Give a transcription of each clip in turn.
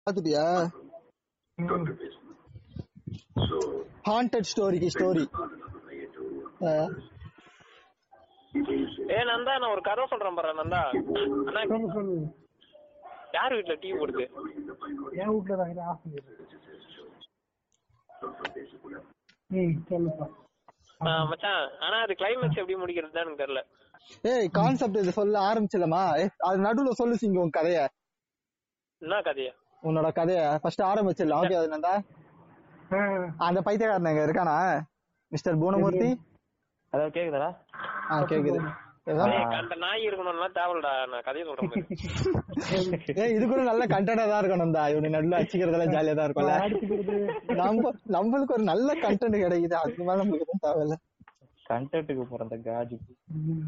பாத்துட்டியா haunted ஸ்டோரிக்கு story ஏ நந்தா நான் ஒரு கதை சொல்றேன் பாரு நந்தா. யார் வீட்ல டீ போடுது? என் வீட்டுல தான் ஆஃப் பண்ணிடு. ம் சொல்லுப்பா. ஆ, மச்சான் ஆனா அது கிளைமேக்ஸ் எப்படி முடிக்கிறதுதான் எனக்கு தெரியல. ஏய் கான்செப்ட் இது சொல்ல ஆரம்பிச்சலமா அது நடுவுல சொல்லு சிங்க உன் கதைய. என்ன கதையா? உன்னோட கதைய. ஃபர்ஸ்ட் ஆரம்பிச்சிடலாம். ஓகே அது நந்தா ஆ, அந்த பைத்தியக்காரன் இங்க இருக்கானா? மிஸ்டர் பூனமூர்த்தி? ஹலோ கேக்குதா ஆ கேக்குது. அந்த நாய் இருக்கணும்னா தேவலடா நான் கதையை சொல்றேன் பாரு. ஏய் இது கூட நல்ல கண்டென்டா தான் இருக்கும் நந்தா இவனு அடிச்சுக்கிறதெல்லாம் ஜாலியா தான் இருக்கும்ல. நம்ம நம்மளுக்கு ஒரு நல்ல கண்டென்ட் கிடைக்குது. அது மேல நம்மளுக்கு எதுவும் தேவையில்ல. கண்டென்ட்டுக்கு போற அந்த காஜுக்கு ம்.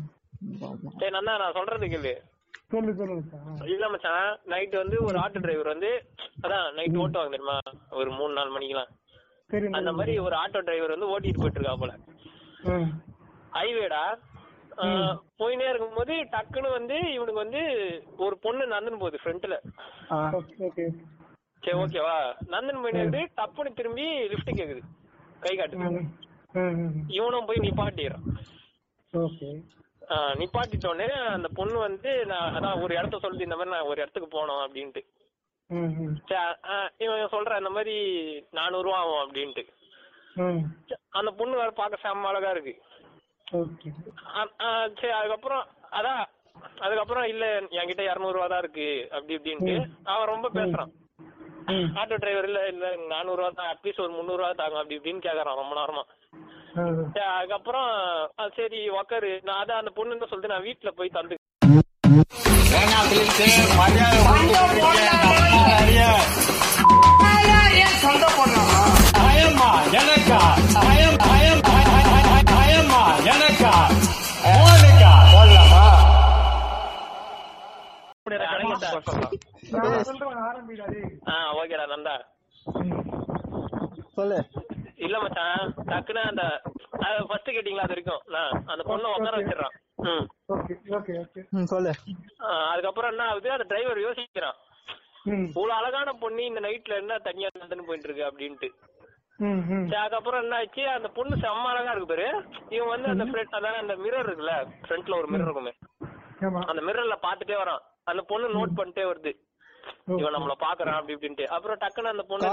சரி நந்தா நான் சொல்றது கேளு. சொல்லு இல்ல மச்சான். நைட் வந்து ஒரு ஆட்டோ டிரைவர் வந்து அதான் நைட் ஓட்டுவாங்க தெரியுமா? ஒரு மூணு நாலு மணிக்கெல்லாம். அந்த மாதிரி ஒரு ஆட்டோ டிரைவர் வந்து ஓட்டிட்டு போயிட்டு இருக்கா போல ம் ஹைவேடா போயினே இருக்கும்போது டக்குன்னு வந்து இவனுக்கு வந்து ஒரு பொண்ணு நடந்துன்னு போகுது ஃப்ரண்ட்ல. ஆ, ஓகே ஓகே. சரி ஓகேவா? நந்தன் போயினே இருக்கு டப்புன்னு திரும்பி லிஃப்ட் கேக்குது. கை ம் இவனும் போய் நிப்பாட்டிடுறான். நிப்பாட்டிட்டோடனே அந்த பொண்ணு வந்து நான் அதான் ஒரு இடத்த சொல்லுது இந்த மாதிரி நான் ஒரு இடத்துக்கு போனோம் அப்படின்ட்டு. இவன் சொல்றான் இந்த மாதிரி நானூறு ரூபா ஆகும் அப்படின்ட்டு. அந்த பொண்ணு வேற பார்க்க செம்ம அழகா இருக்கு. சரி அதுக்கப்புறம் அதான் அதுக்கப்புறம் இல்ல என்கிட்ட இருநூறு ரூபா தான் இருக்கு அப்படி இப்படின்ட்டு அவன் ரொம்ப பேசுறான். ஆட்டோ டிரைவர் இல்ல இல்ல நானூறு ரூபா தான் அட்லீஸ்ட் ஒரு முந்நூறு ரூபா தாங்க அப்படி இப்படின்னு கேக்குறான் ரொம்ப நேரமா. அதுக்கப்புறம் சரி உக்காரு. நான் அதான் அந்த பொண்ணு சொல்லிட்டு நான் வீட்டுல போய் தந்து ஆ ஓகேடா நந்தா. சொல்லு. இல்ல மச்சான் டக்குன்னு அந்த ஃபர்ஸ்ட் கேட்டீங்களா அது வரைக்கும்? நான் அந்த பொண்ணை உட்கார வச்சிடறான். ம். ஓகே ஓகே ஓகே ம் சொல்லு. அதுக்கப்புறம் என்ன ஆகுது? அந்த டிரைவர் யோசிக்கிறான். இவ்வளவு அழகான பொண்ணு இந்த நைட்ல என்ன தனியா நடந்துன்னு போயிட்டு இருக்கு அப்படின்ட்டு. ம் ம். சரி, அதுக்கப்புறம் என்ன ஆச்சு? அந்த பொண்ணு செம்ம அழகா இருக்கு பாரு. இவன் வந்து அந்த ஃப்ரண்ட் அதான அந்த மிரர் இருக்குல்ல? ஃப்ரண்ட்ல ஒரு மிரர் இருக்குமே. ஆமா. அந்த மிரர்ல பாத்துட்டே வரான். அந்த பொண்ணு நோட் பண்ணிட்டே வருது. இவன் நம்மள பாக்குறான் அப்படி இப்படின்ட்டு. அப்புறம் டக்குன்னு அந்த பொண்ணு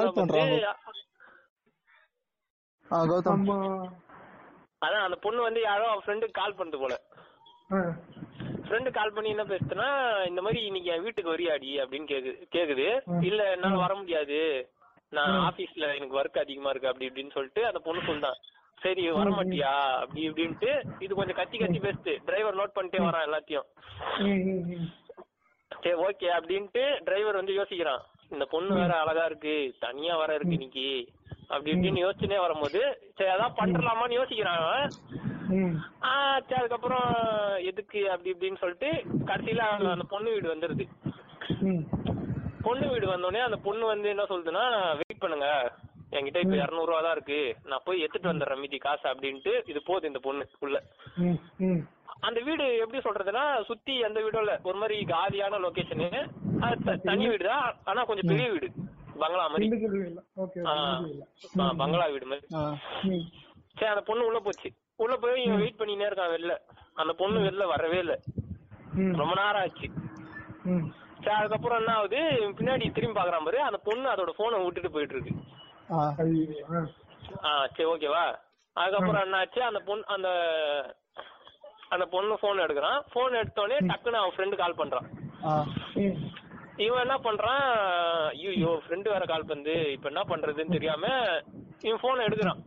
அதான் அந்த பொண்ணு வந்து யாரோ அவன் ஃப்ரெண்டுக்கு கால் பண்ணுது போல. ஃப்ரெண்டு கால் பண்ணி என்ன பேசுதுன்னா இந்த மாதிரி இன்னைக்கு என் வீட்டுக்கு வரியாடி அப்படின்னு கேக்குது. கேக்குது இல்ல என்னால வர முடியாது. நான் ஆபீஸ்ல எனக்கு ஒர்க் அதிகமா இருக்கு அப்படி இப்படின்னு சொல்லிட்டு அந்த பொண்ணு சொல்லிட்டான் சரி வர மாட்டியா அப்படி இப்படின்ட்டு இது கொஞ்சம் கத்தி கத்தி பேசுது. டிரைவர் நோட் பண்ணிட்டே வரான் எல்லாத்தையும். சரி ஓகே அப்படின்ட்டு டிரைவர் வந்து யோசிக்கிறான். இந்த பொண்ணு வேற அழகா இருக்கு தனியா வர இருக்கு இன்னைக்கு அப்படி இப்படின்னு யோசிச்சுனே வரும்போது சரி அதான் பண்றலாமான்னு யோசிக்கிறான் சரி அதுக்கப்புறம் எதுக்கு அப்படி இப்படின்னு சொல்லிட்டு கடைசியில அந்த பொண்ணு வீடு வந்துருது. பொண்ணு வீடு வந்தோடனே அந்த பொண்ணு வந்து என்ன சொல்லுதுன்னா வெயிட் பண்ணுங்க. என்கிட்ட இப்ப இருநூறு ரூபா தான் இருக்கு. நான் போய் எடுத்துட்டு வந்துடுறேன் மீதி காசு அப்படின்ட்டு இது போகுது இந்த பொண்ணு உள்ள. அந்த வீடு எப்படி சொல்றதுன்னா சுத்தி எந்த வீடும் இல்ல. ஒரு மாதிரி காலியான லொகேஷனு தனி வீடு தான் ஆனா கொஞ்சம் பெரிய வீடு. பங்களா மாதிரி. பங்களா வீடு மாதிரி. சரி அந்த பொண்ணு உள்ள போச்சு. உள்ள போய் இவன் வெயிட் பண்ணினே இருக்கான் வெளில. அந்த பொண்ணு வெளில வரவே இல்ல. ரொம்ப நேரம் ஆச்சு. சரி அதுக்கப்புறம் என்ன ஆகுது? பின்னாடி திரும்பி பாக்குறான் பாரு. அந்த பொண்ணு அதோட போனை விட்டுட்டு போயிட்டு இருக்கு. ஆ ஐயோ ஆ. ஆ சரி ஓகேவா அதுக்கப்புறம் என்ன ஆச்சு? அந்த பொண்ணு அந்த அந்த பொண்ணு போன் எடுக்கிறான். போன் எடுத்தோடனே டக்குன்னு அவன் ஃப்ரெண்டு கால் பண்றான். இவன் என்ன பண்றான்? ஐயோ ஃப்ரெண்டு வேற கால் பண்ணு இப்ப என்ன பண்றதுன்னு தெரியாம இவன் போன் எடுக்கிறான்.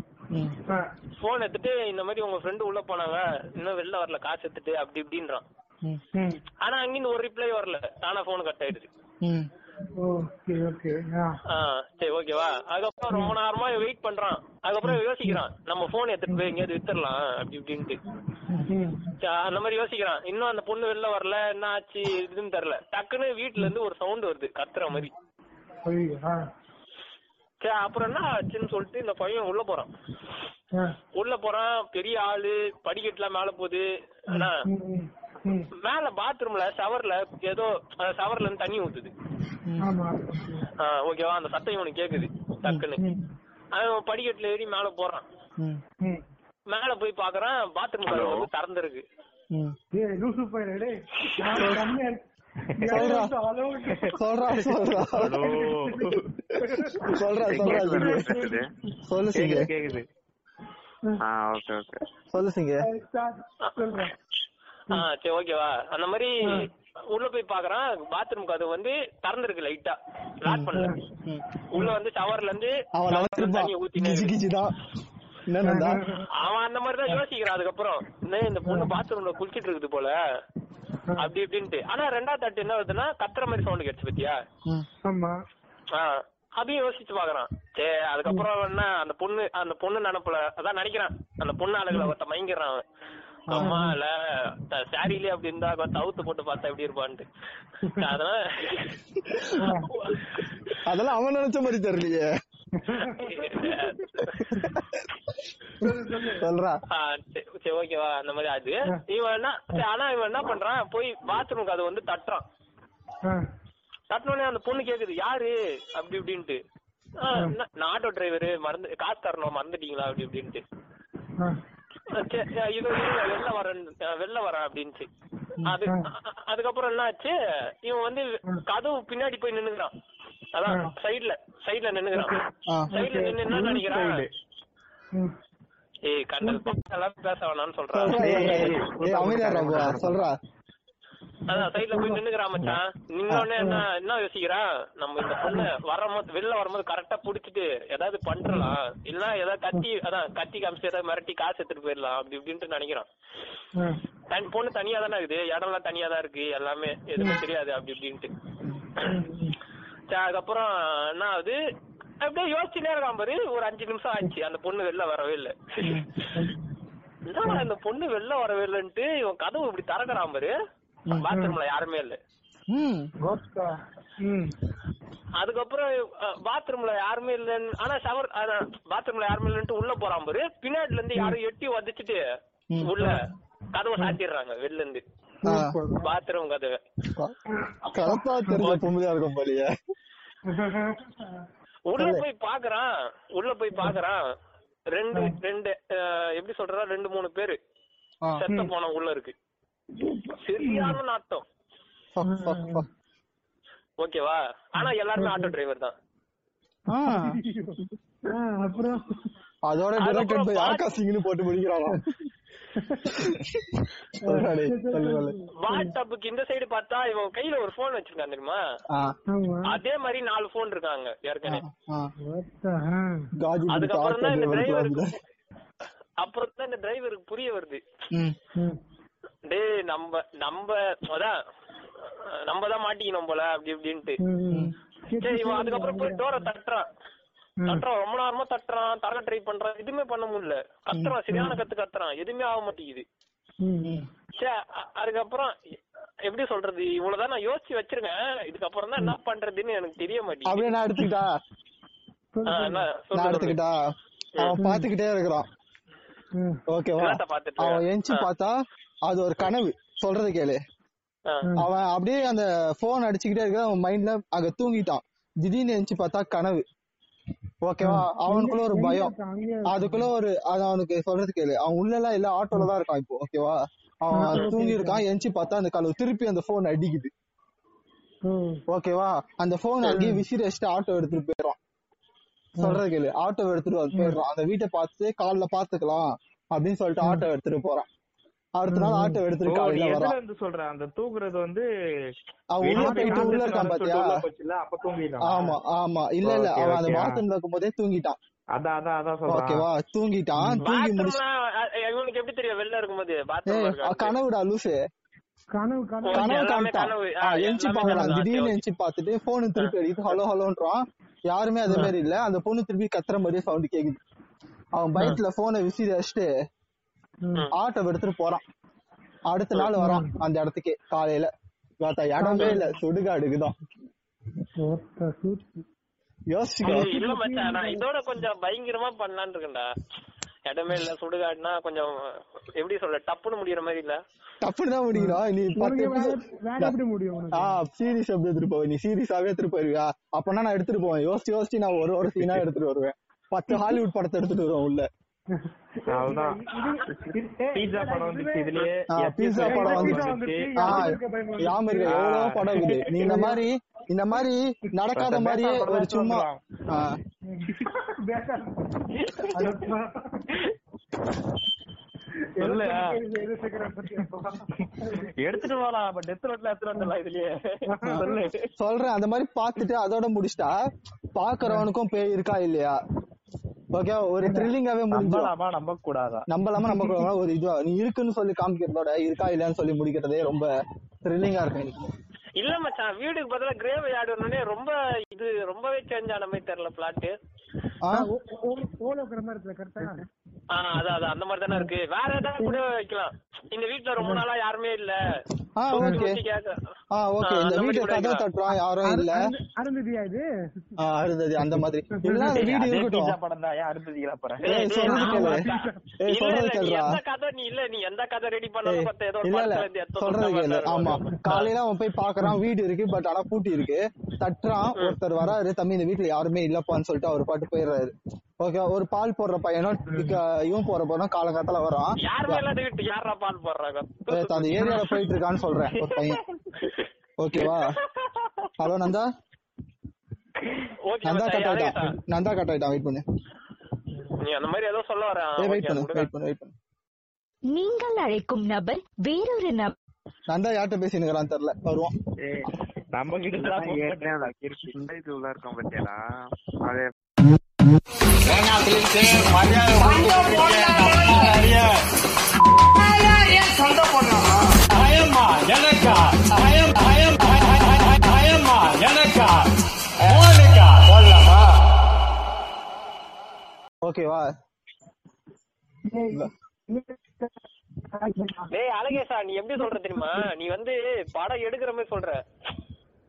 போன் எடுத்துட்டு இந்த மாதிரி உங்க ஃப்ரெண்டு உள்ள போனாங்க. இன்னும் வெளில வரல காசு எடுத்துட்டு அப்படி இப்படின்றான். ஆனா அங்கிருந்து ஒரு ரிப்ளை வரல. தானா போன் கட் ஆயிடுது சரி ஓகேவா? அதுக்கப்புறம் ரொம்ப நேரமா வெயிட் பண்றான். அதுக்கப்புறம் யோசிக்கிறான். நம்ம போன் எடுத்துட்டு போய் எங்கேயாவது வித்துடலாம் அப்படி இப்படின்ட்டு. அந்த மாதிரி யோசிக்கிறான். இன்னும் அந்த பொண்ணு வெளில வரல என்ன ஆச்சு இதுன்னு தெரியல. டக்குன்னு வீட்டுல இருந்து ஒரு சவுண்ட் வருது கத்துற மாதிரி. சரி அப்புறம் என்ன ஆச்சுன்னு சொல்லிட்டு இந்த பையன் உள்ள போறான். உள்ள போறான் பெரிய ஆளு படிக்கட்டுலாம் மேல போகுது. மேல பாத்ரூம்ல ஷவர்ல ஏதோ ஷவர்ல இருந்து தண்ணி ஊத்துது. ஓகேவா அந்த சத்தம் இவனுக்கு கேக்குது. டக்குன்னு. அவன் படிக்கட்டுல ஏறி மேல போறான். ம். ம். மேல போய் பாக்குறான் பாத்ரூம் கதவு வந்து திறந்திருக்கு. சொல்லு சிங்கு. கேக்குது கேக்குது. ஆ ஓகே ஓகே. சொல்லு சிங்கு. சொல்றேன் ஆ சரி ஓகேவா அந்த மாதிரி உள்ள போய் பாக்குறான். பாத்ரூம் கதவு வந்து திறந்திருக்கு லைட்டா லாக் பண்ணல. உள்ள வந்து ஷவர்ல இருந்து தண்ணி என்னடா? அவன் அந்த மாதிரி தான் யோசிக்கிறான் அதுக்கப்புறம். இன்னும் இந்த பொண்ணு பாத்ரூம்ல குளிச்சிட்டு இருக்குது போல? அப்படி இப்படின்ட்டு. ஆனா ரெண்டாவது தட்டு என்ன வருதுன்னா கத்துற மாதிரி சவுண்ட் கேட்டுச்சு பத்தியா? ம். ஆமா. ஆ. அதையும் யோசிச்சு பாக்குறான். சரி அதுக்கப்புறம் என்ன அந்த பொண்ணு அந்த பொண்ணு நினப்புல அதான் நினைக்கிறான். அந்த பொண்ணு அழகுல ஒருத்த மயங்கிறான் அம்மா இல்ல. சாரிலே அப்படி இருந்தா தவுத்து போட்டு பார்த்தா எப்படி இருப்பான்ட்டு. அதனால அதெல்லாம் அவன் நினைச்ச மாதிரி தெரியலையே. சொல்றா. ஆ, சரி சரி, ஓகேவா அந்த மாதிரி அது இவன் ஆனா இவன் என்ன பண்றான் போய் பாத்ரூம் கதை வந்து தட்டுறான். தட்டினோடனே அந்த பொண்ணு கேக்குது யாரு? அப்படி இப்படின்ட்டு. நான் ஆட்டோ டிரைவரு மறந்து காசு தரணும் மறந்துட்டீங்களா? அப்படி இப்படின்ட்டு. இது வெளில வரேன் வெளில வரேன் அப்படின்ச்சு அது அதுக்கப்புறம் என்ன ஆச்சு இவன் வந்து கதவு பின்னாடி போய் நின்னுக்கிறான். அதான் சைடுல சைடுல நின்னுக்கிறான். சைடுல நின்னு என்ன நினைக்கிறான். ஏய் கண்டது எல்லாம் பேச வேணாம்னு சொல்றா. சொல்றான் சொல்றா. அதான் சைடுல போய் நின்னுக்கிறான் மச்சான். நின்னோடனே என்ன என்ன யோசிக்கிறான் நம்ம இந்த பொண்ணு வரும்போது வெளில வரும்போது கரெக்டா புடிச்சிட்டு ஏதாவது பண்றலாம். இல்ல ஏதாவது கத்தி அதான் கத்தி காமிச்சு ஏதாவது மிரட்டி காசு எடுத்துட்டு போயிடலாம் அப்படி இப்படின்ட்டு நினைக்கிறான். தன் பொண்ணு தனியா தானே இருக்குது? இடம்லாம் தனியா தான் இருக்கு. எல்லாமே எதுவுமே தெரியாது அப்படி இப்படின்ட்டு. அதுக்கப்புறம் என்ன ஆகுது? அப்படியே யோசிச்சுனே இருக்கான் பாரு. ஒரு அஞ்சு நிமிஷம் ஆச்சு. அந்த பொண்ணு வெளில வரவே இல்லை. இந்த பொண்ணு வெளில வரவே இல்லைன்ட்டு இவன் கதவு இப்படி திறக்கிறான் பாரு. பாத்ரூம்ல யாருமே இல்ல. ம். கோஸ்டா ம். அதுக்கப்புறம் பாத்ரூம்ல யாருமே இல்லைன்னு ஆனா ஷவர் பாத்ரூம்ல யாருமே இல்லைன்ட்டு உள்ள போறான் பாரு. பின்னாடில இருந்து யாரும் எட்டி உதச்சிட்டு உள்ள கதவை சாத்திடுறாங்க வெளில இருந்து. பாத்ரூம் கதவை. கலப்பா தெரிஞ்ச பொம்பளையா இருக்கும் போலியே. உள்ள போய் பாக்குறான் உள்ள போய் பாக்குறான். ரெண்டு ரெண்டு எப்படி சொல்றா ரெண்டு மூணு பேரு. செத்த போன உள்ள இருக்கு. சரியான நாட்டம். ஃபக். ஓகேவா? ஆனா எல்லாருமே ஆட்டோ டிரைவர் தான். அப்புறம்? அதோட டிரெக்டட் பை ஆகாஷ் சிங்னு போட்டு வாட்ஸ்அப்புக்கு இந்த சைடு பார்த்தா இவன் கையில ஒரு போன் வச்சிருக்கான் தெரியுமா? அதே மாதிரி நாலு போன் இருக்காங்க ஏற்கனவே. அதுக்கப்புறம் தான் இந்த டிரைவருக்கு டிரைவர் அப்புறம் தான் இந்த டிரைவருக்கு புரிய வருது. ம். ம். டேய் நம்ம நம்ம அதான் நம்ம தான் மாட்டிக்கணும் போல அப்படி இப்படின்ட்டு. சரி இவன் அதுக்கப்புறம் போய் டோரை தட்டுறான். தட்டுறான் ரொம்ப நேரமா தட்டுறான் தர ட்ரை பண்றான் எதுவுமே பண்ண முடியல. கத்துறான் சரியான கத்து கத்துறான் எதுவுமே ஆக மாட்டேங்குது. ம் சே அதுக்கப்புறம் எப்படி சொல்றது இவ்வளவுதான் நான் யோசிச்சு வச்சிருக்கேன். இதுக்கப்புறம் தான் என்ன பண்றதுன்னு எனக்கு தெரிய மாட்டேங்குது. அப்படியே நான் எடுத்துக்கிட்டா? நான். எடுத்துக்கிட்டா? அவன் பாத்துக்கிட்டே இருக்கிறான். ஓகேவா அவன்? எஞ்சி பார்த்தா அது ஒரு கனவு. சொல்றது கேளு. அவன் அப்படியே அந்த போன் அடிச்சுக்கிட்டே இருக்க அவன் மைண்ட்ல அங்க தூங்கிட்டான். திடீர்னு எஞ்சி பார்த்தா கனவு. ஓகேவா? அவனுக்குள்ள ஒரு பயம். அதுக்குள்ள ஒரு அது அவனுக்கு சொல்றது கேளு. அவன் உள்ள எல்லாம் இல்ல ஆட்டோல தான் இருக்கான் இப்போ ஓகேவா? அவன் தூங்கி இருக்கான் எஞ்சி பார்த்தா அந்த கனவு திருப்பி அந்த போன் அடிக்குது. ம் ஓகேவா? அந்த போன் அங்கேயே விசிறி வச்சுட்டு ஆட்டோ எடுத்துட்டு போயிடுறான். சொல்றது கேளு. ஆட்டோ எடுத்துட்டு போயிடுறான். அந்த வீட்டை பார்த்து காலைல பாத்துக்கலாம் அப்படின்னு சொல்லிட்டு ஆட்டோ எடுத்துட்டு போறான். அடுத்த நாள் ஆட்டோ எடுத்துட்டு சொல்ற? அந்த தூக்குறது வந்து அவன் உள்ள வெளியே போயிட்டு உள்ள இருக்கான் பாத்தியா? தூங்கிட்டான் ஆமா ஆமா. இல்ல இல்ல. அவன் அந்த. பாத்ரூம்ல இருக்கும் போதே தூங்கிட்டான். அதான் அதான் அதான் சொல்றான். ஓகேவா தூங்கிட்டான். தூங்கி முடிச்சு இவனுக்கு எப்படி தெரியும்? வெளில இருக்கும்போது பாத்ரூம் கனவுடா லூசு. கனவு கனவு. பாக்குறான். திடீர்னு சரி, எந்திச்சு பார்த்துட்டு போனு திருப்பி அடிக்குது. ஹலோ ஹலோன்றான். யாருமே அதே மாதிரி இல்ல. அந்த பொண்ணு திருப்பி கத்துற மாதிரியே சவுண்ட் கேக்குது. அவன் பைக்ல போனை விசிறி வச்சுட்டு ஆட்டோ எடுத்துட்டு போறான். அடுத்த நாள் வரான் அந்த இடத்துக்கு காலையில. பார்த்தா இடமே இல்ல சுடுகாடுக்குதான். இல்ல மச்சான் நான் இதோட கொஞ்சம் பயங்கரமா பண்ணலான்னு இருக்கேன்டா. இடமே இல்ல சுடுகாடுனா கொஞ்சம் எப்படி சொல்ற டப்புன்னு முடியற மாதிரி இல்ல. தப்புன்னு தான் நீ பத்து முடியும் உனக்கு? ஆ சீரியஸ் எப்படி எடுத்துட்டு போவ? நீ சீரியஸாவே எடுத்துட்டு போயிருவியா? அப்பனா நான் எடுத்துட்டு போவேன். யோசிச்சு யோசிச்சு நான் ஒரு ஒரு சீனா எடுத்துட்டு வருவேன். பத்து ஹாலிவுட் படத்தை எடுத்துட்டு வருவேன் உள்ள. பீட்சா படம் வந்துச்சு. இதுலயே pizza படம் வந்துச்சு. யாம இருக்க எவ்வளவோ படம் இருக்குது. நீ இந்த மாதிரி இந்த மாதிரி நடக்காத மாதிரியே ஒரு சும்மா எடுத்துட்டு போலாம் டெத் ரோட்ல வந்துடலாம் இதுலயே. சொல்றேன் அந்த மாதிரி பாத்துட்டு அதோட முடிச்சிட்டா பாக்குறவனுக்கும் பேய் இருக்கா இல்லையா? ஓகே ஒரு த்ரில்லிங்காவே முடிஞ்சிடும் நம்பலாமா? நம்ப கூடாதா நம்பலாம? நம்ப கூடாதா ஒரு இதுவா நீ இருக்குன்னு சொல்லி காமிக்கிறதோட இருக்கா இல்லையான்னு சொல்லி முடிக்கிறதே ரொம்ப த்ரில்லிங்கா இருக்கும் எனக்கு? இல்ல மச்சான் வீடுக்கு பதிலா கிரேவ் யார்டு ரொம்ப இது ரொம்பவே சேஞ்ச் ஆன மாதிரி தெரியல பிளாட் ஓல இருக்குல்ல, கரெக்டா? ஆ அதான் அதான் அந்த மாதிரி தானே இருக்கு. வேற ஏதாவது கூட வைக்கலாம். இந்த வீட்ல ரொம்ப நாளா யாருமே இல்ல. ஆ சுத்தி ஓகே. சுத்தி கேக்க. ஆ ஓகே. ஆ, இந்த அந்த மாதிரி வீட்டுல ஆமா. காலையில அவன் போய் பாக்குறான். வீடு இருக்கு பட் ஆனா பூட்டி இருக்கு. தட்டுறான். ஒருத்தர் வராரு. தம்பி இந்த வீட்டுல யாருமே இல்லப்பான்னு சொல்லிட்டு அவர் பாட்டு போயிடுறாரு. ஓகே ஒரு பால் போடுற பையனும் இக்க- இவன் போற பையனும் காலங்காத்தால வீட்டு யாரா பால் போடுறாங்க? அந்த ஏரியால போயிட்டு இருக்கான்னு சொல்றேன் ஒரு பையன். ஓகேவா ஹலோ நந்தா? நந்தா கட் ஆயிட்டான். நந்தா கட் ஆயிட்டான் வெயிட் பண்ணு. நீ அந்த மாதிரி ஏதோ சொல்ல வர வெயிட் பண்ணு வெயிட் பண்ணு வெயிட் பண்ணு. நீங்கள் அழைக்கும் நபர் வேறொரு நபர். நந்தா யார்கிட்ட பேசினுக்கிறான்னு தெரியல வருவான் நம்ம கிட்ட ஏற்கனவே பண்ணி- அந்த கிறுக்கு இந்த இது சண்டை பயமா எனக்கா பயம் பயம் பயமா எனக்கா ஓகேவா? டேய் அழகேஷா நீ எப்படி சொல்ற தெரியுமா? நீ வந்து படம் எடுக்கிற மாதிரி சொல்ற.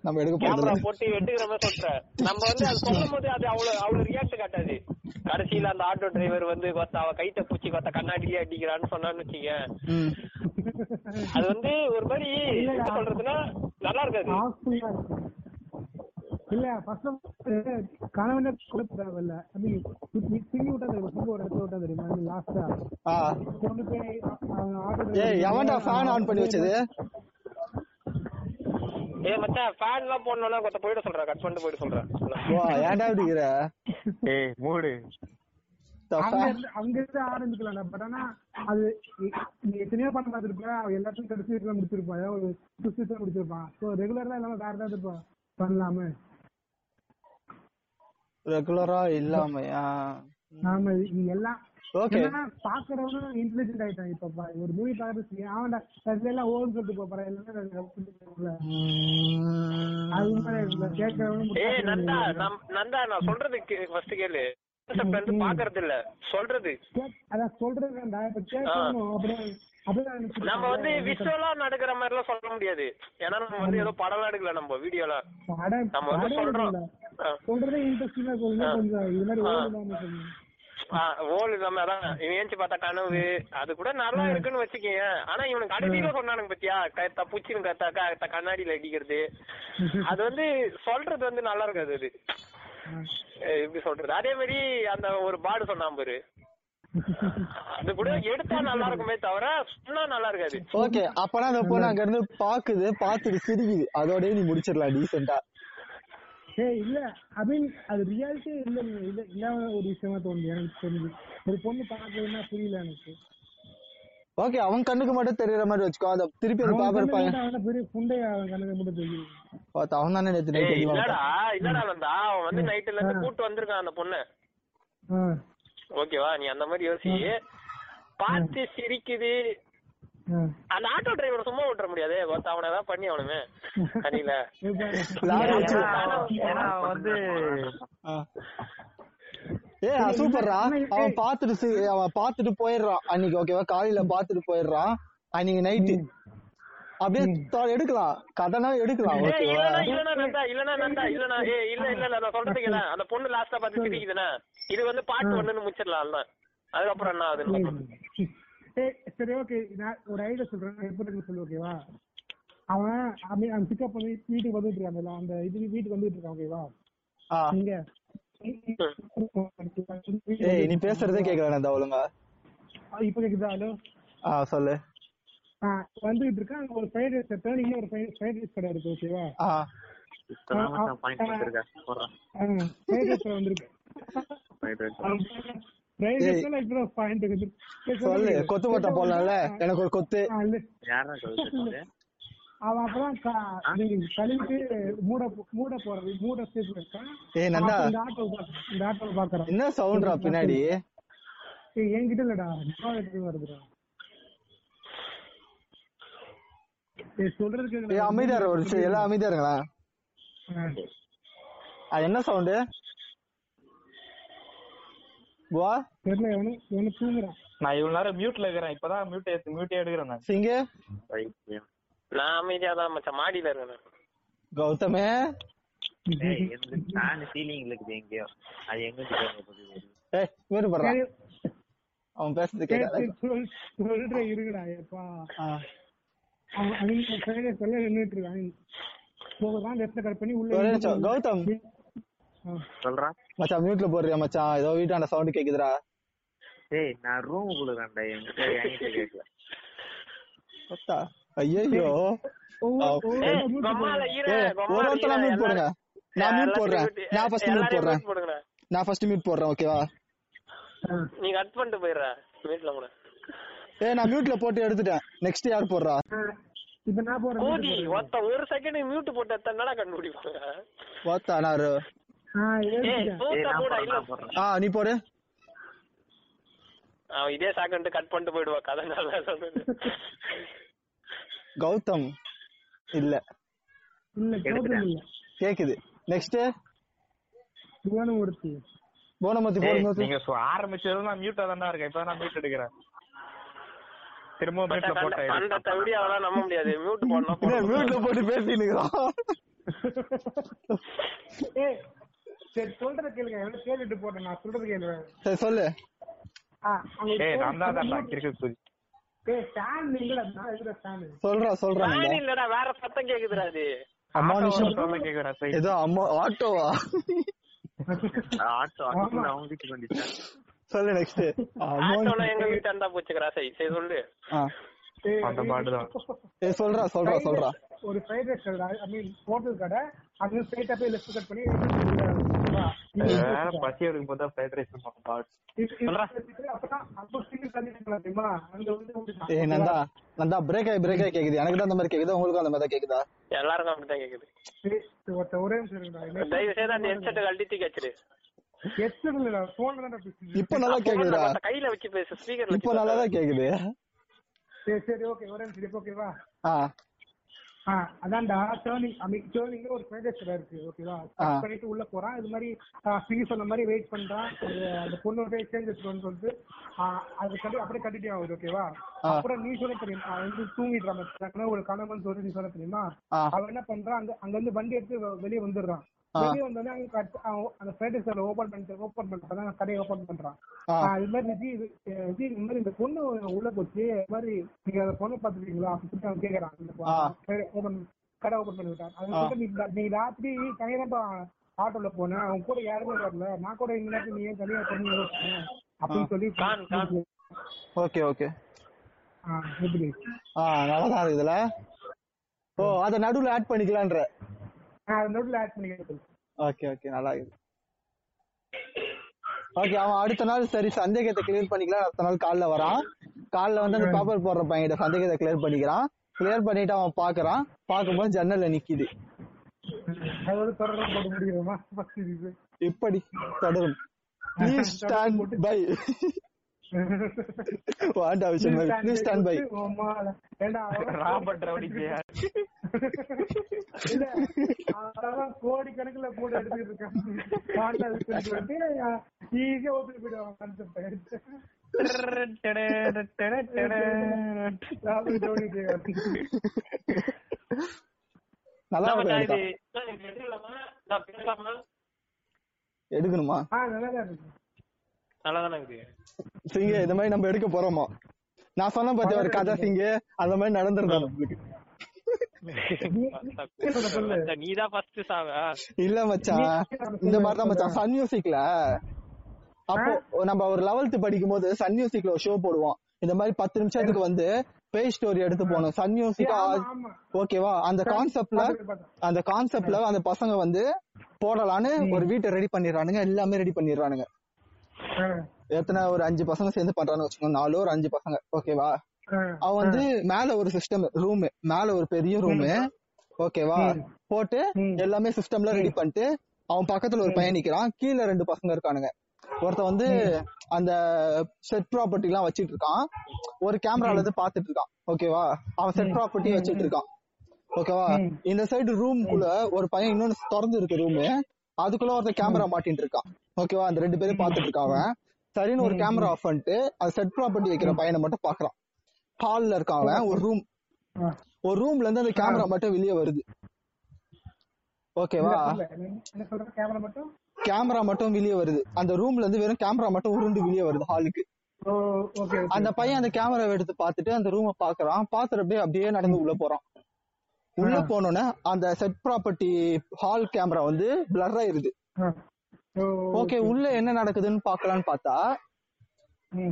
நம்ம எடுக்க கேமரா போறது போட்டு எடுக்கிற மாதிரி சொல்ற நம்ம வந்து அது சொல்லும் போது அது அவ்வளவு அவ்வளவு ரியாக்ட் காட்டாது. கடைசியில அந்த ஆட்டோ டிரைவர் வந்து கொத்த அவ கைத்த பூச்சி கொத்த கண்ணாடியிலே அடிக்கிறான்னு சொன்னான்னு வச்சுக்க அது வந்து ஒரு மாதிரி என்ன சொல்றதுன்னா நல்லா இருக்காது. இல்ல ஃபர்ஸ்ட் கணவனே தேவையில்ல திங்கி விட்டா தெரியும்? ஒரு இடத்துல விட்டா தெரியுமா? லாஸ்டா கொண்டு போய் ஆன் பண்ணி வச்சது? ஏ மச்சான் ஃபேன் எல்லாம் போடணும்னா கொத்த போயிட சொல்றேன் கட் பண்ணிட்டு போயிட சொல்றேன் வா ஏன்டா ஏய் மூடு. அங்க இருந்து அங்க இருந்து ஆரம்பிக்கலாம் பட் ஆனா அது நீ- எத்தனையோ படம் பார்த்திருப்ப எல்லாத்தையும் கடைசி வீட்டுல முடிச்சிருப்பான் ஒரு சுஸ்தில முடிச்சிருப்பான். ஸோ ரெகுலரா இல்லாம வேற ஏதாவது இருப்பான் பண்ணலாமே? ரெகுலரா இல்லாமையா? நாம நீ எல்லாம் பாக்குறவனும் இன்டெலிஜென்ட் ஆயிட்டான் இப்ப ஒரு மூவி பாக்குறது அதுல எல்லாம் ஓன்னு சொல்லிட்டு போறான் எல்லாமே நந்தா நான் சொல்றது ஃபர்ஸ்ட் கேளு. பாக்குறது இல்ல சொல்றது. அதான் அப்படியே நம்ம வந்து விஷுவலா நடக்கிற மாதிரி எல்லாம் சொல்ல முடியாது. ஏன்னா நம்ம வந்து ஏதோ படம் எடுக்கல நம்ம வீடியோல. நம்ம வந்து சொல்றோம். சொல்றதே இன்ட்ரெஸ்டிங்கா சொல்லணும் கொஞ்சம். இது மாதிரி ஓல் இல்லாம அதான். இவன் ஏஞ்சி பார்த்தா கனவு அது கூட நல்லா இருக்குன்னு வச்சுக்கீங்க. ஆனா இவனுக்கு கடைசியில சொன்னானுங்க பத்தியா? கத்த பூச்சின்னு கத்தா கண்ணாடியில அடிக்கிறது. அது வந்து சொல்றது வந்து நல்லா இருக்காது அது. எப்படி சொல்றது? அதே மாதிரி அந்த ஒரு பாடு சொன்னான் பாரு. அது கூட எடுத்தா நல்லா இருக்குமே தவிர சொன்னா நல்லா இருக்காது. ஓகே அப்பனா அந்த பொண்ணு அங்க இருந்து பாக்குது பாத்துட்டு சிரிக்குது. அதோடய நீ முடிச்சிடலாம் டீசெண்டா ஏய் இல்ல. ஐ மீன் அது ரியாலிட்டி இல்ல இல்ல இல்லாம ஒரு விஷயமா தோணுது. எனக்கு தெரிஞ்சு ஒரு பொண்ணு பாக்குறதுன்னா புரியல எனக்கு. ஓகே அவன் கண்ணுக்கு மட்டும் தெரியற மாதிரி வச்சுக்கோ. அத திருப்பி அந்த அவன் பாக்குற கண்ணுக்கு பையன் அவன பெரிய புண்டை அவன் கணக்கு மட்டும் தெரியுது. பார்த்து அவன் தானே நேத்து நைட் இல்லடா இல்லடா நந்தா. அவன் வந்து நைட்ல இருந்து கூட்டு வந்திருக்கான் அந்த பொண்ணு. ஓகேவா நீ அந்த மாதிரி யோசி. பார்த்து சிரிக்குது. அந்த ஆட்டோ டிரைவரை சும்மா விட்டுற முடியாது ஒருத்த அவனை ஏதாவது பண்ணி அவனுமே ஏன்னா வந்து ஏ சூப்பர்ரா. அவன் பாத்துட்டு அவன் பாத்துட்டு போயிடுறான். அன்னைக்கு ஓகேவா காலையில பாத்துட்டு போயிடுறான். அன்னைக்கு நைட்டு அப்படியே எடுக்கலாம். கடனா எடுக்கலாம். இல்ல இல்ல இல்ல நான் சொல்றது கேள அந்த பொண்ணு லாஸ்டா பார்த்து சிரிக்குதுனா இது வந்து பாட்டு ஒண்ணுன்னு முடிச்சிடலாம் அதுக்கப்புறம் என்ன ஆகுதுன்னு சரி ஓகே நான் ஒரு ஐடியா சொல்றேன். எப்படி சொல்லு ஓகேவா அவன் அப்படி அவன் பிக்கப் பண்ணி வீட்டுக்கு வந்துட்டு இருக்கான் அந்த இது வீட்டுக்கு வந்துட்டு இருக்கான் ஓகேவா. நீங்க? ஏய் நீ பேசுறதே கேக்கல நந்தா ஒழுங்கா. இப்ப கேக்குதா? ஹலோ ஆ சொல்லு. வந்துகிட்டு இருக்கான் அங்க ஒரு ஃப்ரைட் ரைஸ் டேர்னிங்ல ஒரு ஃப்ரைட் ரைஸ் கடை இருக்கு ஓகேவா ஃப்ரைட் ரைஸ் வந்திருக்கு. சொல்லு கொத்து போட்டா போடலாம்ல? எனக்கு ஒரு கொத்து. அவன் அப்பதான் கழுவிட்டு மூட மூட போறது மூட ஸ்டேஜ்ல இருக்கான் ஏய் நந்தா. அப்ப இந்த ஆட்டோ பாக்குறான். என்ன சவுண்ட்ரா பின்னாடி? ஏய், என்கிட்ட இல்லடா. வருதுடா. ஏய், சொல்றதுக்கு ஏய் அமைதியா ஒரு எல்லாம் அமைதியா இருங்களா அது என்ன சவுண்டு வா. தெரியல எவனு எவனு தூங்குறான். நான் இவ்வளவு நேரம் மியூட்ல இருக்கிறேன். இப்பதான் மியூட் ஏத்து மியூட்டே எடுக்கிறேன் நான். சிங்க. நான் அமைதியா தான் மச்சான். மாடியில இருக்கேன் கௌதமே. நான் சீலிங்ல இருக்குது எங்கேயோ. அது எங்க ஏய் பண்றான் அவன் பேசுறது கேட்கல சொல்றேன் அவங்க ஃப்ரைட் சொல்ல நின்னுட்டு இருக்கான். போகதான் லெஃப்ட்ல கட் பண்ணி உள்ள கௌதம். ஆ. மச்சான் மியூட்ல போடுறியா மச்சான்? ஏதோ வீட்டாண்ட சவுண்ட் கேக்குதுடா. ஏய் நான் ரூம் குடுக்கறேன்டா என்கிட்ட என்கிட்ட கேட்கல கொத்தா ஐயோ ஒரு ஒருத்தரா போடுங்க. நான் எல்லாத்தையும் போடுறேன். நான் போடுறேன். போடுங்கடா. நான் ஃபர்ஸ்ட் மியூட் போடுறேன் ஓகேவா நீ கட் பண்ணிட்டு போயிடுற. வீட்டுல கூட ஏய் நான் மியூட்ல போட்டு எடுத்துட்டேன். நெக்ஸ்ட் யார் போடுறா? இப்ப நான் போறேன் ஒரு செகண்ட் மியூட் போட்டு எத்தனை கண்டுபிடிப்பாங்க? வாத்தா நான் நீ போடு அவன் இதே செகண்ட் கட் பண்ணிட்டு போயிடுவா கதை நல்லா சொன்னது கௌதம் இல்ல கேக்குது நெக்ஸ்ட் போனமத்தி ஏய், போடும்போது நீங்க சொ- ஆரம்பிச்சதும் நான் மியூட்டா தானே இருக்கேன் இப்ப நான் மியூட் எடுக்கிறேன் திரும்ப மியூட்ல போட்டேன் கண்டத்தை விட அவெல்லாம் நம்ப முடியாது மியூட் பண்ணணும் மியூட்ல போட்டு பேசிட்டு இருக்கிறான் ஏய் சரி சொல்றத கேளுங்க. எவ்வளவு கேட்டுட்டு போட்டேன். நான் சொல்றது கேளுங்க சரி சொல்லு. அங்க ஏய் நான் தான் குதி இல்லடா நான் சொல்றா சொல்றா ஃபேன் நந்தா. இல்லடா வேற சத்தம் கேக்குதுடா அது அம்மா ஆட்டோ சொல்ல கேக்குறேன் சரி ஏதோ அம்மா ஆட்டோவா? ஆட்டோ அதுக்குள்ள அவங்க வீட்டுக்கு சொல்லு நெக்ஸ்ட் ஆட்டோல எங்க வீட்டு அந்த போச்சுக்கிறா சரி சரி சொல்லு. அந்த பாட்டுதான். ஏய் சொல்றா சொல்றா சொல்றா. ஒரு ஃப்ரைட் ரைஸ் கடை ஐ மீன் ஹோட்டல் கடை. அது ஸ்ட்ரைட்டா போய் லெஃப்ட் கட் பண்ணி வேற பசி எடுக்கும் போது fried rice Nanda Nanda break ஆகி பிரேக் ஆகி கேக்குது. எனக்கு தான் அந்த மாதிரி கேக்குதா உங்களுக்கும் அந்த மாதிரி தான் கேக்குதா? எல்லாருக்கும் அப்படித்தான் கேக்குது. ஒரே நிமிஷம் இருங்கடா. தயவு செய்து அந்த ஹெட்செட் கழட்டி பேசுறீங்க. இப்ப நல்லா கேக்குதுடா. கையில வச்சு பேசு ஸ்பீக்கர்ல இப்ப நல்லா தான் கேக்குது. சரி சரி ஓகே ஒரே நிமிஷம் ஓகேவா அதான்டா டேர்னிங் டேர்னிங்ல ஒரு கடை இருக்கு ஓகேவா பண்ணிட்டு உள்ள போறான் இது மாதிரி சொன்ன மாதிரி வெயிட் பண்றான் அந்த பொண்ணு போய் சேஞ்ச் எடுத்துட்டு சொல்லிட்டு ஆ, அது கட்டி அப்படியே கட்டிட்டே ஆகுது ஓகேவா. அப்புறம் நீ சொல்ல தெரியும் வந்து தூங்கிடுறான். ஒரு கணவன் சொல்லி நீ சொல்ல தெரியுமா. அவன் என்ன பண்றான் அங்க அங்க இருந்து வண்டி எடுத்து வெளியே வந்துடுறான். வெளியே வந்தோடனே அவன் அந்த ஃப்ரைட் ரைஸ் ஓபன் பண்ணிட்டு ஓபன் பண்ணிட்டு கடையை ஓபன் பண்றான். இது மாதிரி இந்த மாதிரி இந்த பொண்ணு உள்ள போச்சு இது மாதிரி நீங்க அந்த பொண்ணை பாத்துருக்கீங்களா அப்படின்னு அவன் கேக்குறான் ஓபன் கடை ஓபன் பண்ணி விட்டான். அது நீ ராத்திரி தனியா ஆட்டோல போனேன் அவன் கூட யாருமே வரல. நான் கூட இந்த நேரத்துல நீ ஏன் தனியா பண்ணி அப்படின்னு சொல்லி. Okay okay. ஆ, எப்படி? ஆ நல்லா தான் இருக்குதுல ஓ அத நடுவுல ஆட் பண்ணிக்கலான்ற. அது நோட்ல ஆட் பண்ணிக்கிறது ஓகே ஓகே நல்லா இருக்குது ஓகே அவன் அடுத்த நாள் சரி சந்தேகத்தை கிளியர் பண்ணிக்கலாம். அடுத்த நாள் காலைல வரான். காலைல வந்து அந்த பேப்பர் போடுற பையன்கிட்ட சந்தேகத்தை கிளியர் பண்ணிக்கிறான். கிளியர் பண்ணிட்டு அவன் பாக்குறான் பார்க்கும்போது ஜன்னல்ல நிக்குது. இப்படி தொடரும். வாண்டா விஷயம் ப்ளீஸ் ஸ்டாண்ட் பை. ஏண்டா, ராபர்ட் ரவுடி பேர் இல்ல, அவன் கோடிக்கணக்குல போட்டு எடுத்துக்கிட்டு இருக்கான். வாண்டா விஷயம் சொல்லிட்டு, ஈஸியா. Robert Downey Junior. நல்லா எடுக்கணுமா ஆ, நல்லாதான் இருக்கு. சிங்க இந்த மாதிரி நம்ம எடுக்க போறோமா? நான் சொன்ன பாத்தியா ஒரு கதை சிங்க அந்த மாதிரி நடந்துருந்தா நீதான் ஃபர்ஸ்ட் சாவா. இல்ல மச்சான் இந்த மாதிரி தான் மச்சான் சன் மியூசிக்ல அப்போ நம்ம ஒரு லெவல்த் படிக்கும் போது சன் மியூசிக்ல ஒரு ஷோ போடுவோம். இந்த மாதிரி பத்து நிமிஷத்துக்கு வந்து பேய் ஸ்டோரி எடுத்து போனோம் சன் மியூசிக். ஓகேவா அந்த கான்செப்ட்ல. அந்த கான்செப்ட்ல அந்த பசங்க வந்து போடலான்னு ஒரு வீட்டை ரெடி பண்ணிடுறானுங்க எல்லாமே ரெடி பண்ணிடுறானுங்க. எத்தனை ஒரு அஞ்சு பசங்க சேர்ந்து பண்றான்னு வச்சுக்கோங்க. நாலு ஒரு அஞ்சு பசங்க. ஓகேவா ஆ. அவன் வந்து மேல ஒரு சிஸ்டம் ரூம் மேல ஒரு பெரிய ரூம் ஓகேவா போட்டு எல்லாமே சிஸ்டம்ல ரெடி பண்ணிட்டு அவன் பக்கத்துல ஒரு பையன் நிக்கிறான். கீழே ரெண்டு பசங்க இருக்கானுங்க. ஒருத்தன் வந்து அந்த செட் ப்ராப்பர்ட்டி எல்லாம் வச்சிட்டு இருக்கான். ஒரு கேமரால இருந்து பாத்துட்டு இருக்கான். ஓகேவா அவன் செட் ப்ராப்பர்ட்டி வச்சிட்டு இருக்கான். ஓகேவா இந்த சைடு ரூம்குள்ள ஒரு பையன் இன்னொன்னு திறந்து இருக்கு ரூம் அதுக்குள்ள ஒருத்தன் கேமரா மாட்டிட்டு இருக்கான். ஓகேவா அந்த ரெண்டு பேரும் பாத்துட்டு இருக்கான் அவன். சரின்னு ஒரு கேமரா ஆஃப் பண்ணிட்டு அது செட் ப்ராப்பர்ட்டி வைக்கிற பையனை மட்டும் பாக்குறான் ஹால்ல இருக்கான் அவன். ஒரு ரூம். ஒரு ரூம்ல இருந்து அந்த கேமரா மட்டும் வெளியே வருது. ஓகேவா கேமரா மட்டும்? கேமரா மட்டும் வெளியே வருது. அந்த ரூம்ல இருந்து வெறும் கேமரா மட்டும் உருண்டு வெளியே வருது ஹாலுக்கு அந்த பையன் அந்த கேமராவை எடுத்து பார்த்துட்டு அந்த ரூமை பாக்குறான் பாத்துட்டு அப்படியே அப்படியே நடந்து உள்ள போறான். உள்ள போனோன்னே அந்த செட் ப்ராப்பர்ட்டி ஹால் கேமரா வந்து பிளர் ஆயிருது. ஓகே உள்ள என்ன நடக்குதுன்னு பாக்கலாம்னு பார்த்தா.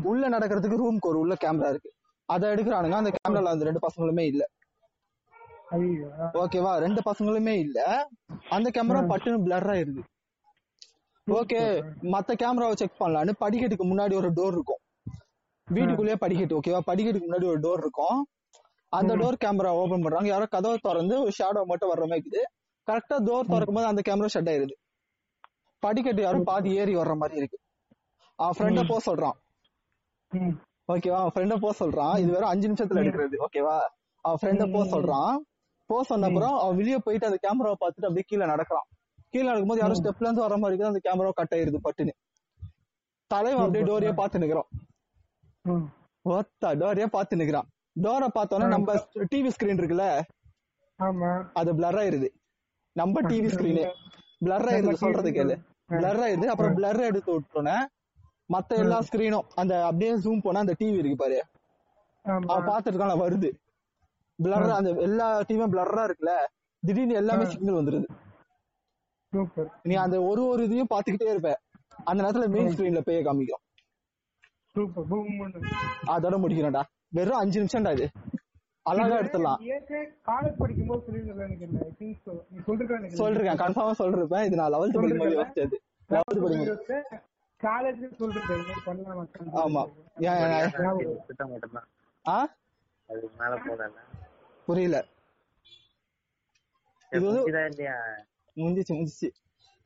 உள்ள நடக்கிறதுக்கு ரூம்க்கு ஒரு உள்ள கேமரா இருக்கு. அதை எடுக்கிறானுங்க. அந்த கேமரால அந்த ரெண்டு பசங்களுமே இல்ல. ஓகேவா ரெண்டு பசங்களுமே இல்ல. அந்த கேமரா பட்டுன்னு பிளர் ஆயிருது. ஓகே மத்த கேமராவை செக் பண்ணலான்னு படிக்கட்டுக்கு முன்னாடி ஒரு டோர் இருக்கும். வீட்டுக்குள்ளேயே படிக்கட்டு ஓகேவா படிக்கட்டுக்கு முன்னாடி ஒரு டோர் இருக்கும். அந்த டோர் கேமரா ஓபன் பண்றாங்க. யாரோ கதவை திறந்து ஒரு ஷேடோ மட்டும் வர்ற மாதிரி இருக்குது. கரெக்டா டோர் திறக்கும் போது அந்த கேமரா ஷட் ஆயிருது. படிக்கட்டு யாரும் பாதி ஏறி வர்ற மாதிரி இருக்கு. அவன் ஃப்ரெண்ட போக சொல்றான். ஓகேவா? அவன் ஃப்ரெண்ட போக சொல்றான். இது வெறும் அஞ்சு நிமிஷத்துல எடுக்கிறது. ஓகேவா? அவன் ஃப்ரெண்ட போக சொல்றான். போக சொன்ன அப்புறம் அவன் வெளியே போயிட்டு அந்த கேமராவை பார்த்துட்டு அப்படியே கீழே நடக்கிறான். கீழே நடக்கும்போது யாரும் ஸ்டெப்ல இருந்து வர மாதிரி இருக்குது? அந்த கேமரா கட் ஆயிருது பட்டுன்னு. தலைவன் அப்படியே டோரியே பார்த்து நிக்கிறான். ம். ஒத்தா டோரியே பார்த்து நிக்கிறான். டோரை பார்த்தோன்னா நம்ம டிவி ஸ்கிரீன் இருக்குல்ல? அது பிளர் ஆயிருது. நம்ம டிவி ஸ்கிரீனு பிளர் ஆயிருது. சொல்றது கேளு. பிளர் ஆயிருது அப்புறம் பிளர் எடுத்து விட்டோன்னே மத்த எல்லா ஸ்கிரீனும் அந்த அப்படியே ஜூம் போனா அந்த டிவி இருக்கு பாரு. அவன் பாத்துட்டு இருக்கான் வருது. பிளர் அந்த எல்லா டிவியும் பிளர்ரா இருக்குல்ல திடீர்னு எல்லாமே சிக்னல் வந்துருது. நீ அந்த ஒரு ஒரு இதையும் பாத்துக்கிட்டே இருப்ப. அந்த நேரத்துல மெயின் ஸ்கிரீன்ல பேய காமிக்கும். அதோட முடிக்கிறேன்டா. வெறும் அஞ்சு நிமிஷம்டா இது. அழகா எடுத்துடலாம். காலேஜ் எனக்கு சொல்றேன் கன்ஃபார்மா சொல்றேன் இது நான் லெவல்த் படிக்கும்போது யோசிச்சது. லெவல்த் படிக்கும்போது காலேஜ்ல சொல்லிருக்கேன் ஆமா. ஆ? அதுக்கு மேல போகல புரியல. இது வந்து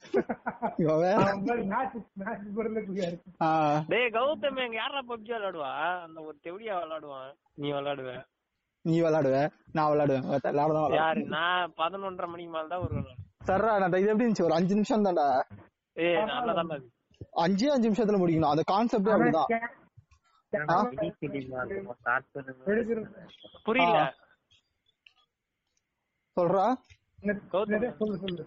இருக்கு. ஆ, டேய் கௌதம் எங்க யாரா பப்ஜி விளையாடுவா? அந்த ஒரு தெவடியா விளையாடுவான். நீ விளையாடுவ. நீ விளையாடுவ நான் விளையாடுவேன் எல்லாரும் தான் யாரு? நான் பதினொன்றரை மணிக்கு மேல தான் வருவேன். சர்ரா நான் இது எப்படி இருந்துச்சு? ஒரு அஞ்சு நிமிஷம் தான்டா. ஏய் நல்லா தான் இருக்கு. அஞ்சே அஞ்சு நிமிஷத்துல முடிக்கணும். அந்த கான்செப்டே அப்படிதான். புரியல. சொல்றா. சொல்லு சொல்லு.